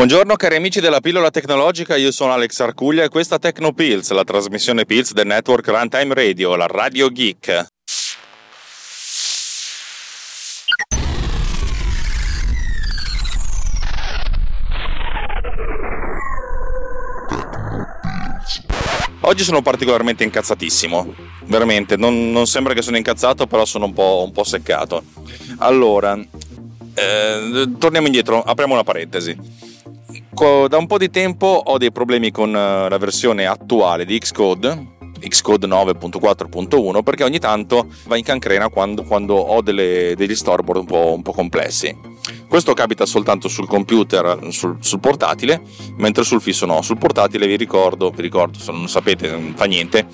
Buongiorno cari amici della pillola tecnologica, io sono Alex Arcuglia e questa è Tecnopills, la trasmissione Pills del network Runtime Radio, la Radio Geek. Oggi sono particolarmente incazzatissimo, veramente, non, non, sembra che sono incazzato, però sono un po', un po seccato. Allora, eh, torniamo indietro, apriamo una parentesi. Da un po' di tempo ho dei problemi con eh, la versione attuale di Xcode, Xcode 9.4.1 perché ogni tanto va in cancrena quando, quando ho delle, degli storyboard un po', un po', complessi. Questo capita soltanto sul computer, sul, sul, portatile, mentre sul fisso no. Sul portatile vi ricordo, vi ricordo, se non sapete non fa niente,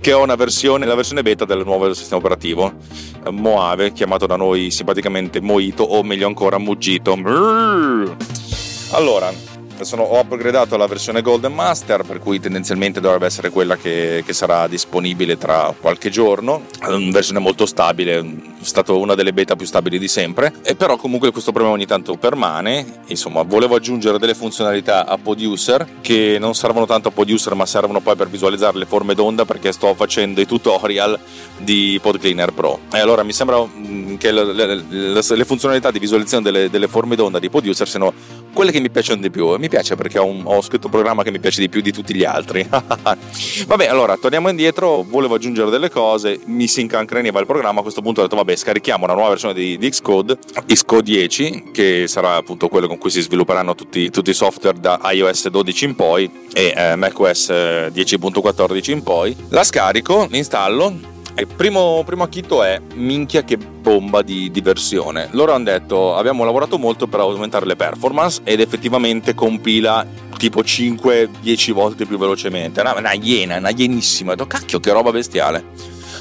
che ho una versione, la versione beta del nuovo sistema operativo eh, Moave, chiamato da noi simpaticamente Moito o meglio ancora Mugito. Allora, sono, ho upgradato la versione Golden Master, per cui tendenzialmente dovrebbe essere quella che, che sarà disponibile tra qualche giorno. È una versione molto stabile, è stata una delle beta più stabili di sempre. E però comunque questo problema ogni tanto permane. Insomma, volevo aggiungere delle funzionalità a Poduser che non servono tanto a Poduser, ma servono poi per visualizzare le forme d'onda perché sto facendo i tutorial di PodCleaner Pro. E allora mi sembra mm, che le, le, le, funzionalità di visualizzazione delle, delle forme d'onda di Poduser siano quelle che mi piacciono di più. Mi piace perché ho, un, ho scritto un programma che mi piace di più di tutti gli altri. vabbè, allora torniamo indietro. Volevo aggiungere delle cose. Mi si incancreniva il programma. A questo punto ho detto, vabbè, scarichiamo una nuova versione di, di Xcode, Xcode 10, che sarà appunto quello con cui si svilupperanno tutti, tutti i software da iOS 12 in poi e eh, macOS 10.14 in poi. La scarico, l'installo il primo, primo acchito è minchia che bomba di, di versione. Loro hanno detto abbiamo lavorato molto per aumentare le performance ed effettivamente compila tipo 5-10 volte più velocemente. Una, una iena, una ienissima. Ho detto cacchio che roba bestiale.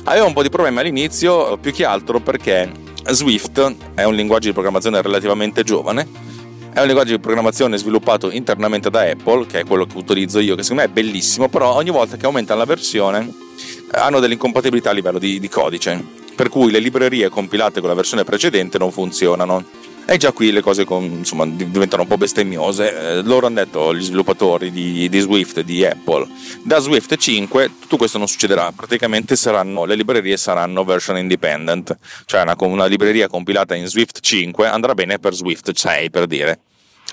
Avevo un po' di problemi all'inizio, più che altro perché Swift è un linguaggio di programmazione relativamente giovane è un linguaggio di programmazione sviluppato internamente da Apple, che è quello che utilizzo io, che secondo me è bellissimo, però ogni volta che aumenta la versione hanno delle incompatibilità a livello di, di codice, per cui le librerie compilate con la versione precedente non funzionano. E già qui le cose con, insomma, diventano un po' bestemmiose. Eh, loro hanno detto, gli sviluppatori di, di, Swift, di Apple, da Swift 5 tutto questo non succederà. Praticamente saranno, le librerie saranno version independent, cioè una, una libreria compilata in Swift 5 andrà bene per Swift 6 per dire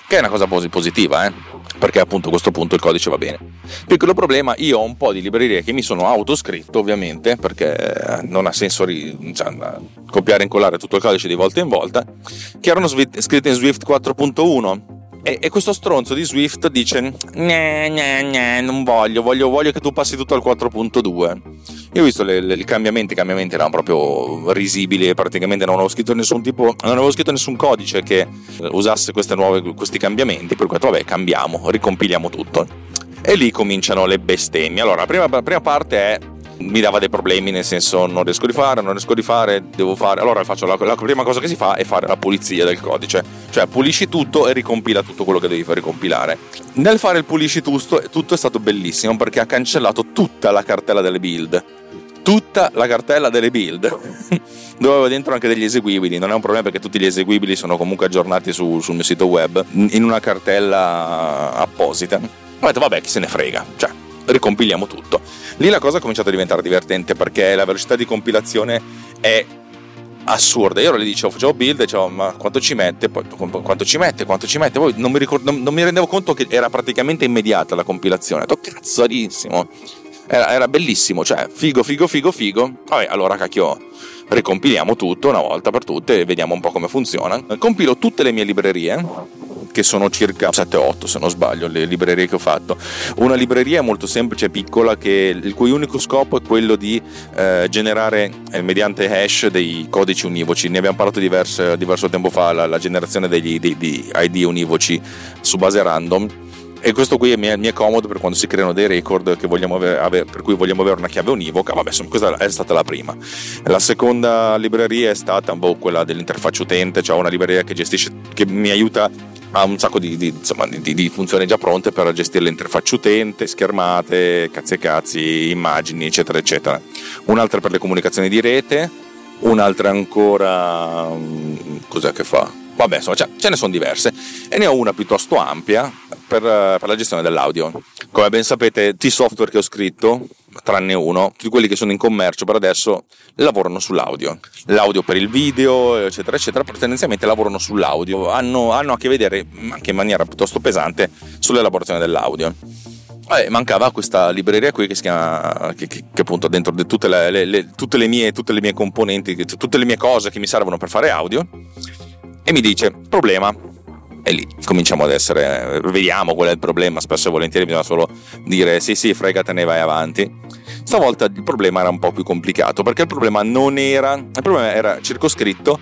che è una cosa positiva, eh? perché appunto a questo punto il codice va bene. Piccolo problema, io ho un po' di librerie che mi sono autoscritto ovviamente, perché non ha senso ri, cioè, copiare e incollare tutto il codice di volta in volta, che erano scritte in Swift 4.1 e, e, questo stronzo di Swift dice: Gne, gne, gne, non voglio, voglio, voglio che tu passi tutto al 4.2. Io ho visto i cambiamenti, i cambiamenti erano proprio risibili praticamente non avevo scritto nessun tipo, non avevo scritto nessun codice che usasse nuove, questi cambiamenti. Per cui ho detto, vabbè, cambiamo, ricompiliamo tutto. E lì cominciano le bestemmie. Allora, la prima, prima parte è mi dava dei problemi, nel senso non riesco a rifare, non riesco a rifare, devo fare. Allora faccio la, la, prima cosa che si fa è fare la pulizia del codice, cioè pulisci tutto e ricompila tutto quello che devi ricompilare. Nel fare il pulisci tutto, tutto è stato bellissimo perché ha cancellato tutta la cartella delle build. Tutta la cartella delle build, dove avevo dentro anche degli eseguibili. Non è un problema perché tutti gli eseguibili sono comunque aggiornati su, sul mio sito web in una cartella apposita. Ho detto, vabbè, chi se ne frega, cioè ricompiliamo tutto. Lì la cosa ha cominciato a diventare divertente perché la velocità di compilazione è assurda. Io le dicevo, facevo build e dicevo, ma quanto ci mette? Poi, quanto ci mette? Quanto ci mette? Poi non mi, ricordo, non, non mi rendevo conto che era praticamente immediata la compilazione. Ho detto, cazzarissimo. Era, era bellissimo, cioè, figo, figo, figo, figo. Vabbè, allora cacchio, ricompiliamo tutto una volta per tutte e vediamo un po' come funziona. Compilo tutte le mie librerie che sono circa 7-8 se non sbaglio le librerie che ho fatto. Una libreria molto semplice e piccola che, il cui unico scopo è quello di eh, generare eh, mediante hash dei codici univoci. Ne abbiamo parlato diverso, diverso tempo fa, la, la generazione degli, dei, di ID univoci su base random e questo qui mi è, mi è, comodo per quando si creano dei record avere, per cui vogliamo avere una chiave univoca. Vabbè, questa è stata la prima. La seconda libreria è stata boh, quella dell'interfaccia utente, cioè una libreria che gestisce, che mi aiuta ha un sacco di, di, insomma, di, di, funzioni già pronte per gestire l'interfaccia utente, schermate, cazzi e cazzi, immagini, eccetera, eccetera. Un'altra per le comunicazioni di rete, un'altra ancora. Mm, cos'è che fa? Vabbè, insomma, ce ne sono diverse. e ne ho una piuttosto ampia per, per la gestione dell'audio. Come ben sapete, tutti i software che ho scritto, tranne uno, tutti quelli che sono in commercio per adesso, lavorano sull'audio. L'audio per il video, eccetera, eccetera, però tendenzialmente lavorano sull'audio, hanno, hanno a che vedere anche in maniera piuttosto pesante sull'elaborazione dell'audio. Eh, mancava questa libreria qui che si chiama che, che, che appunto dentro de tutte, le, le, tutte, le mie, tutte le mie componenti tutte le mie cose che mi servono per fare audio e mi dice problema e lì cominciamo ad essere vediamo qual è il problema spesso e volentieri bisogna solo dire sì sì fregatene vai avanti. Stavolta il problema era un po' più complicato perché il problema non era il problema era circoscritto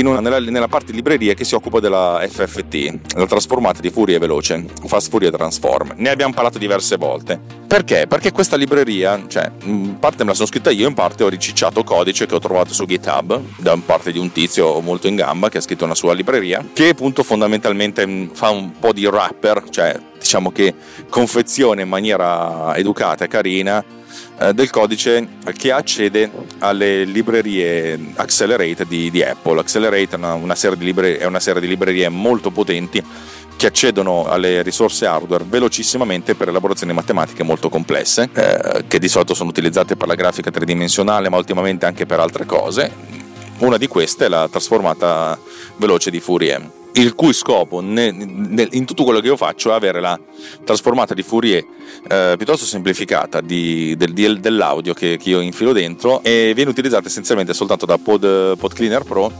una, nella, nella, parte libreria che si occupa della FFT, la trasformata di Furia veloce, Fast Furia Transform. Ne abbiamo parlato diverse volte. Perché? Perché questa libreria, cioè, in parte me la sono scritta io, in parte ho ricicciato codice che ho trovato su GitHub da parte di un tizio molto in gamba che ha scritto una sua libreria, che appunto fondamentalmente fa un po' di rapper, cioè diciamo che confeziona in maniera educata e carina del codice che accede alle librerie Accelerate di, di Apple. Accelerate è una, una, librerie, è una serie di librerie molto potenti che accedono alle risorse hardware velocissimamente per elaborazioni matematiche molto complesse, eh, che di solito sono utilizzate per la grafica tridimensionale, ma ultimamente anche per altre cose. Una di queste è la trasformata veloce di Fourier il cui scopo in tutto quello che io faccio è avere la trasformata di Fourier eh, piuttosto semplificata di, del, di, dell'audio che, che, io infilo dentro e viene utilizzata essenzialmente soltanto da Pod, Pod Cleaner Pro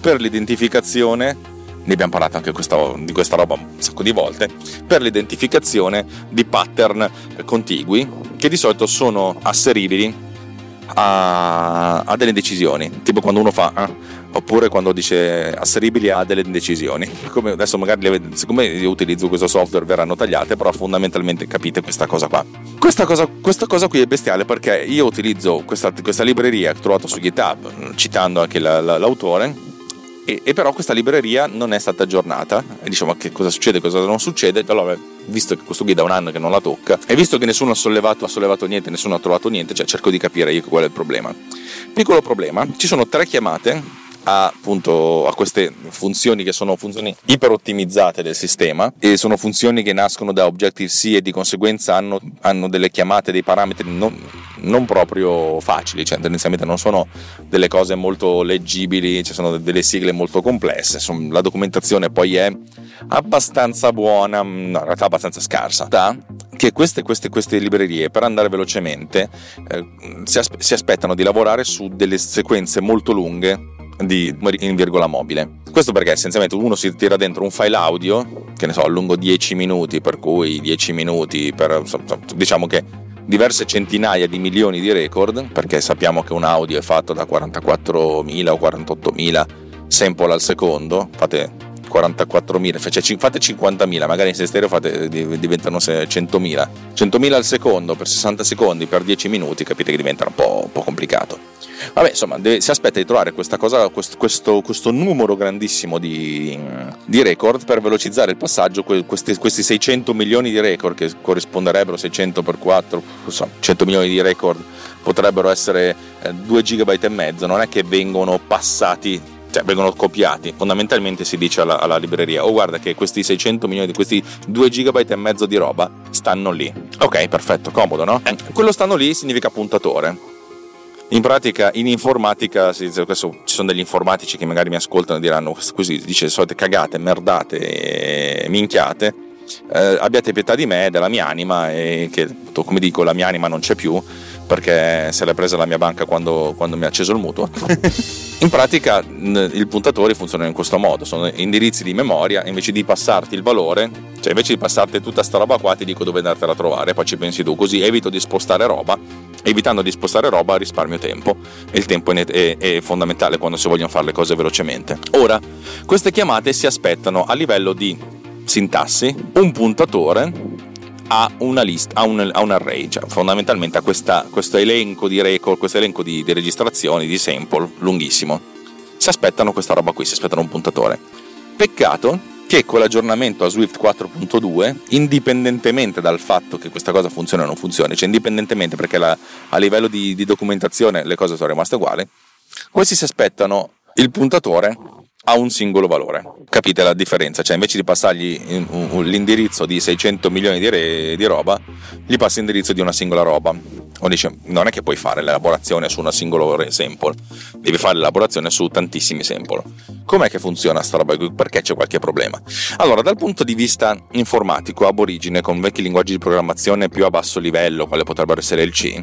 per l'identificazione ne abbiamo parlato anche questa, di questa roba un sacco di volte, per l'identificazione di pattern contigui che di solito sono asseribili a, a delle decisioni, tipo quando uno fa ah, oppure quando dice asseribili a delle indecisioni. Come adesso magari siccome io utilizzo questo software verranno tagliate, però fondamentalmente capite questa cosa qua. Questa cosa, questa cosa qui è bestiale perché io utilizzo questa, questa libreria che ho trovato su GitHub, citando anche la, la, l'autore, e, e, però questa libreria non è stata aggiornata. E diciamo che cosa succede, cosa non succede? Allora visto che questo qui da un anno che non la tocca e visto che nessuno ha sollevato, ha sollevato niente nessuno ha trovato niente cioè cerco di capire io qual è il problema. Piccolo problema ci sono tre chiamate a, appunto, a queste funzioni che sono funzioni iper ottimizzate del sistema e sono funzioni che nascono da Objective-C e di conseguenza hanno, hanno delle chiamate, dei parametri non, non, proprio facili, cioè tendenzialmente non sono delle cose molto leggibili, ci sono delle sigle molto complesse, la documentazione poi è abbastanza buona, no, in realtà abbastanza scarsa, che queste, queste, queste, librerie per andare velocemente eh, si, aspe- si aspettano di lavorare su delle sequenze molto lunghe di, in virgola mobile. Questo perché essenzialmente uno si tira dentro un file audio, che ne so, lungo 10 minuti, per cui 10 minuti per diciamo che diverse centinaia di milioni di record, perché sappiamo che un audio è fatto da 44.000 o 48.000 sample al secondo, fate 44.000, cioè fate 50.000, magari in stereo fate, diventano 100.000. 100.000 al secondo per 60 secondi per 10 minuti, capite che diventa un po', un po complicato. Vabbè, insomma, deve, si aspetta di trovare cosa, questo, questo, questo numero grandissimo di, di, record per velocizzare il passaggio, questi, questi, 600 milioni di record che corrisponderebbero 600 per 4, so, 100 milioni di record potrebbero essere 2 GB e mezzo, non è che vengono passati cioè vengono copiati. Fondamentalmente si dice alla, alla, libreria: Oh, guarda che questi 600 milioni di questi 2 GB e mezzo di roba stanno lì. Ok, perfetto, comodo, no? Eh, quello stanno lì significa puntatore. In pratica, in informatica, adesso ci sono degli informatici che magari mi ascoltano e diranno così, dice solite cagate, merdate e minchiate. Eh, abbiate pietà di me, della mia anima, e che come dico, la mia anima non c'è più perché se l'è presa la mia banca quando, quando mi ha acceso il mutuo. in pratica i puntatori funzionano in questo modo, sono indirizzi di memoria, invece di passarti il valore, cioè invece di passarti tutta sta roba qua ti dico dove andartela a trovare, poi ci pensi tu, così evito di spostare roba, evitando di spostare roba risparmio tempo. E il tempo è, è, è fondamentale quando si vogliono fare le cose velocemente. Ora, queste chiamate si aspettano a livello di sintassi un puntatore ha una lista, ha un, ha un array, cioè fondamentalmente ha questa, questo elenco di record, questo elenco di, di registrazioni, di sample lunghissimo. Si aspettano questa roba qui, si aspettano un puntatore. Peccato che con l'aggiornamento a Swift 4.2, indipendentemente dal fatto che questa cosa funzioni o non funzioni, cioè indipendentemente perché la, a livello di, di, documentazione le cose sono rimaste uguali, questi si aspettano il puntatore a un singolo valore. Capite la differenza? Cioè, invece di passargli l'indirizzo di 600 milioni di, re, di roba, gli passi l'indirizzo di una singola roba. Dice, non è che puoi fare l'elaborazione su una singola sample, devi fare l'elaborazione su tantissimi sample. Com'è che funziona sta roba? Perché c'è qualche problema? Allora, dal punto di vista informatico, ab origine, con vecchi linguaggi di programmazione più a basso livello, quale potrebbero essere il C,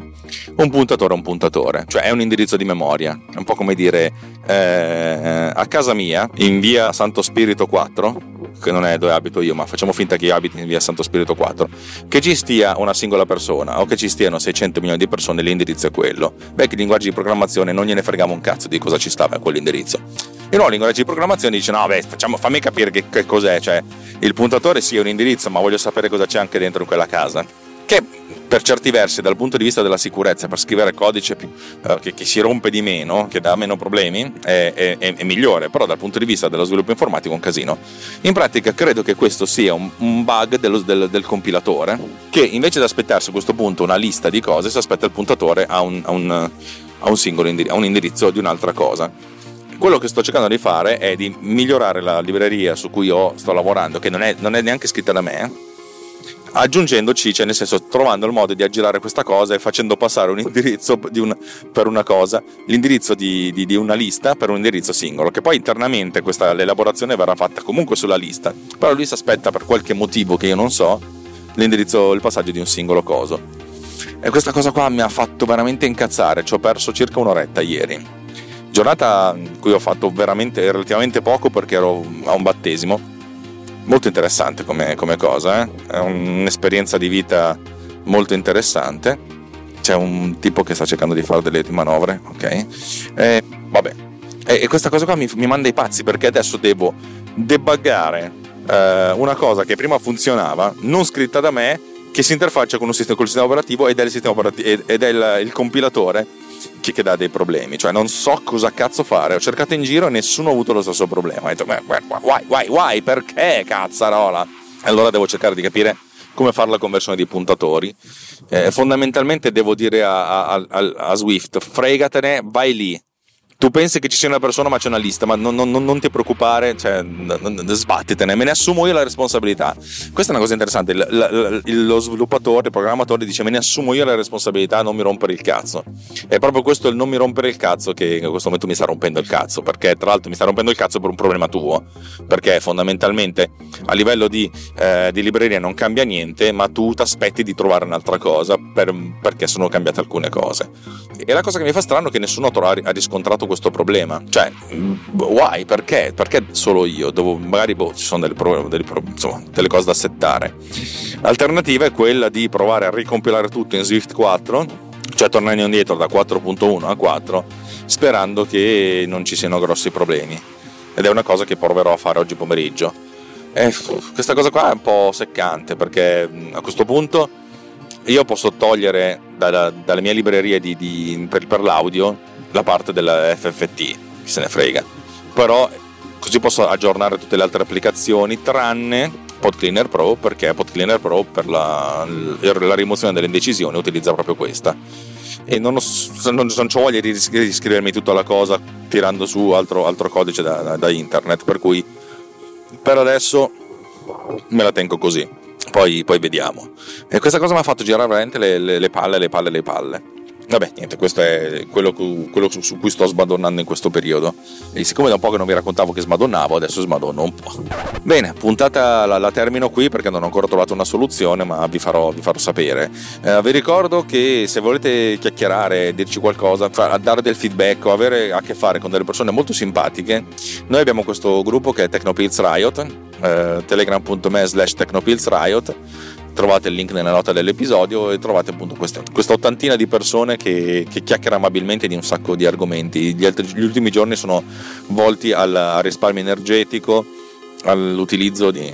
un puntatore è un puntatore, cioè è un indirizzo di memoria. È un po' come dire, eh, a casa mia, in via Santo Spirito 4, che non è dove abito io, ma facciamo finta che io abiti in via Santo Spirito 4, che ci stia una singola persona o che ci stiano 600 milioni di persone, l'indirizzo è quello. Beh, che linguaggi di programmazione non gliene freghiamo un cazzo di cosa ci stava quell'indirizzo. E no, il linguaggio di programmazione dice: no, beh, facciamo, fammi capire che, che cos'è. Cioè, il puntatore sì è un indirizzo, ma voglio sapere cosa c'è anche dentro in quella casa che per certi versi dal punto di vista della sicurezza per scrivere codice più, uh, che, che, si rompe di meno, che dà meno problemi, è, è, è, migliore, però dal punto di vista dello sviluppo informatico è un casino. In pratica credo che questo sia un, un bug dello, del, del, compilatore che invece di aspettarsi a questo punto una lista di cose si aspetta il puntatore a un, a un, a un singolo indirizzo, a un indirizzo di un'altra cosa quello che sto cercando di fare è di migliorare la libreria su cui sto lavorando, che non è, non è neanche scritta da me, aggiungendoci, cioè nel senso trovando il modo di aggirare questa cosa e facendo passare un indirizzo un, per una cosa, l'indirizzo di, di, di, una lista per un indirizzo singolo, che poi internamente questa, l'elaborazione verrà fatta comunque sulla lista, però lui si aspetta per qualche motivo che io non so l'indirizzo, il passaggio di un singolo coso. E questa cosa qua mi ha fatto veramente incazzare, ci ho perso circa un'oretta ieri. Giornata in cui ho fatto veramente relativamente poco perché ero a un battesimo molto interessante come, come cosa, eh? è un'esperienza di vita molto interessante. C'è un tipo che sta cercando di fare delle manovre, ok? E, vabbè, e, e questa cosa qua mi, mi, manda i pazzi perché adesso devo debuggare eh, una cosa che prima funzionava, non scritta da me, che si interfaccia con un sistema, con il sistema operativo ed è il, sistema operativo, ed è il, il compilatore che, che, dà dei problemi. Cioè, non so cosa cazzo fare. Ho cercato in giro e nessuno ha avuto lo stesso problema. Ho detto, why, why, why, perché cazzarola? Allora devo cercare di capire come fare la conversione di puntatori. Eh, fondamentalmente devo dire a, a, a, a Swift, fregatene, vai lì tu pensi che ci sia una persona ma c'è una lista, ma non, non, non ti preoccupare, cioè, sbattetene, me ne assumo io la responsabilità. Questa è una cosa interessante, l, l, lo sviluppatore, il programmatore dice me ne assumo io la responsabilità, non mi rompere il cazzo. È proprio questo il non mi rompere il cazzo che in questo momento mi sta rompendo il cazzo, perché tra l'altro mi sta rompendo il cazzo per un problema tuo, perché fondamentalmente a livello di, eh, di libreria non cambia niente, ma tu ti aspetti di trovare un'altra cosa per, perché sono cambiate alcune cose. E la cosa che mi fa strano è che nessuno ha riscontrato questo problema. Cioè, why? Perché? Perché solo io? Dove magari boh, ci sono delle, pro, delle, pro, insomma, delle cose da settare. L'alternativa è quella di provare a ricompilare tutto in Swift 4, cioè tornare indietro da 4.1 a 4, sperando che non ci siano grossi problemi. Ed è una cosa che proverò a fare oggi pomeriggio. E questa cosa qua è un po' seccante perché a questo punto io posso togliere dalla, dalle mie librerie di, di, per, per l'audio la parte della FFT, chi se ne frega. Però così posso aggiornare tutte le altre applicazioni tranne PodCleaner Pro perché PodCleaner Pro per la, la rimozione delle indecisioni utilizza proprio questa. E non, ho, non, non ho voglia di riscrivermi tutta la cosa tirando su altro, altro codice da, da, internet per cui per adesso me la tengo così. Poi, poi vediamo. E questa cosa mi ha fatto girare veramente le, le, le palle le palle le palle Vabbè, niente, questo è quello, quello, su cui sto smadonnando in questo periodo. E siccome da un po' che non vi raccontavo che smadonnavo, adesso smadonno un po'. Bene, puntata la, la termino qui perché non ho ancora trovato una soluzione, ma vi farò, vi farò sapere. Eh, vi ricordo che se volete chiacchierare, dirci qualcosa, dare del feedback o avere a che fare con delle persone molto simpatiche, noi abbiamo questo gruppo che è Technopills Riot, eh, telegram.me slash Technopills Riot trovate il link nella nota dell'episodio e trovate appunto questa, questa ottantina di persone che, che, chiacchiera amabilmente di un sacco di argomenti. Gli, altri, gli ultimi giorni sono volti al, al risparmio energetico, all'utilizzo di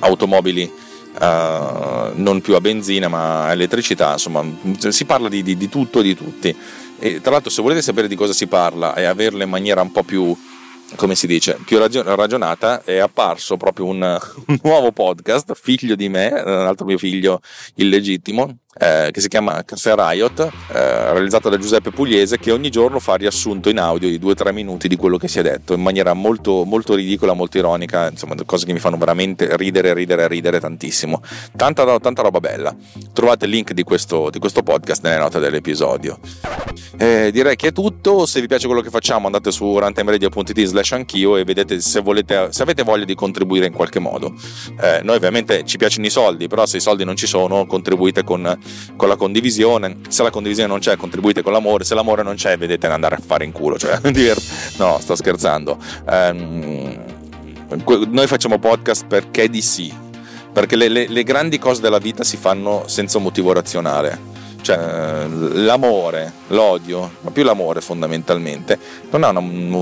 automobili Uh, non più a benzina ma a elettricità, insomma si parla di, di, di tutto e di tutti. E tra l'altro se volete sapere di cosa si parla e averla in maniera un po' più come si dice, più ragionata, è apparso proprio un, un, nuovo podcast, figlio di me, un altro mio figlio illegittimo, eh, che si chiama Caffè Riot, eh, realizzato da Giuseppe Pugliese, che ogni giorno fa riassunto in audio di 2-3 minuti di quello che si è detto in maniera molto, molto ridicola, molto ironica, insomma, cose che mi fanno veramente ridere, ridere, ridere tantissimo. Tanta, tanta roba bella. Trovate il link di questo, di questo podcast nelle note dell'episodio. Eh, direi che è tutto. Se vi piace quello che facciamo, andate su runtimeradio.it slash anch'io e vedete se, volete, se avete voglia di contribuire in qualche modo. Eh, noi ovviamente ci piacciono i soldi, però se i soldi non ci sono, contribuite con, con, la condivisione. Se la condivisione non c'è, contribuite con l'amore. Se l'amore non c'è, vedete andare a fare in culo. Cioè, no, sto scherzando. Eh, noi facciamo podcast perché di sì. Perché le, le, le grandi cose della vita si fanno senza un motivo razionale cioè l'amore, l'odio, ma più l'amore fondamentalmente, non ha una,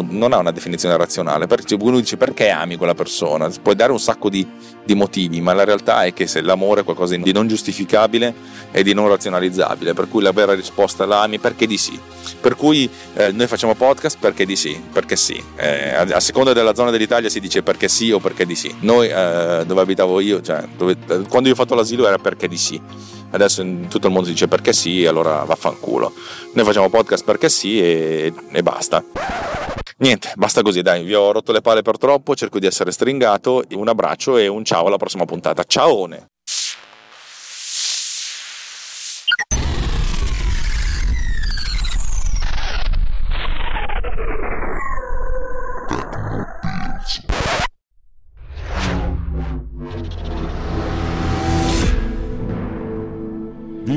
non ha una definizione razionale, perché uno dice perché ami quella persona, puoi dare un sacco di, di, motivi, ma la realtà è che se l'amore è qualcosa di non giustificabile e di non razionalizzabile, per cui la vera risposta è l'ami perché di sì, per cui eh, noi facciamo podcast perché di sì, perché sì, eh, a, a, seconda della zona dell'Italia si dice perché sì o perché di sì, noi eh, dove abitavo io, cioè, dove, quando io ho fatto l'asilo era perché di sì adesso in tutto il mondo si dice perché sì, allora vaffanculo. Noi facciamo podcast perché sì e, e basta. Niente, basta così, dai, vi ho rotto le palle per troppo, cerco di essere stringato, un abbraccio e un ciao alla prossima puntata. Ciaone!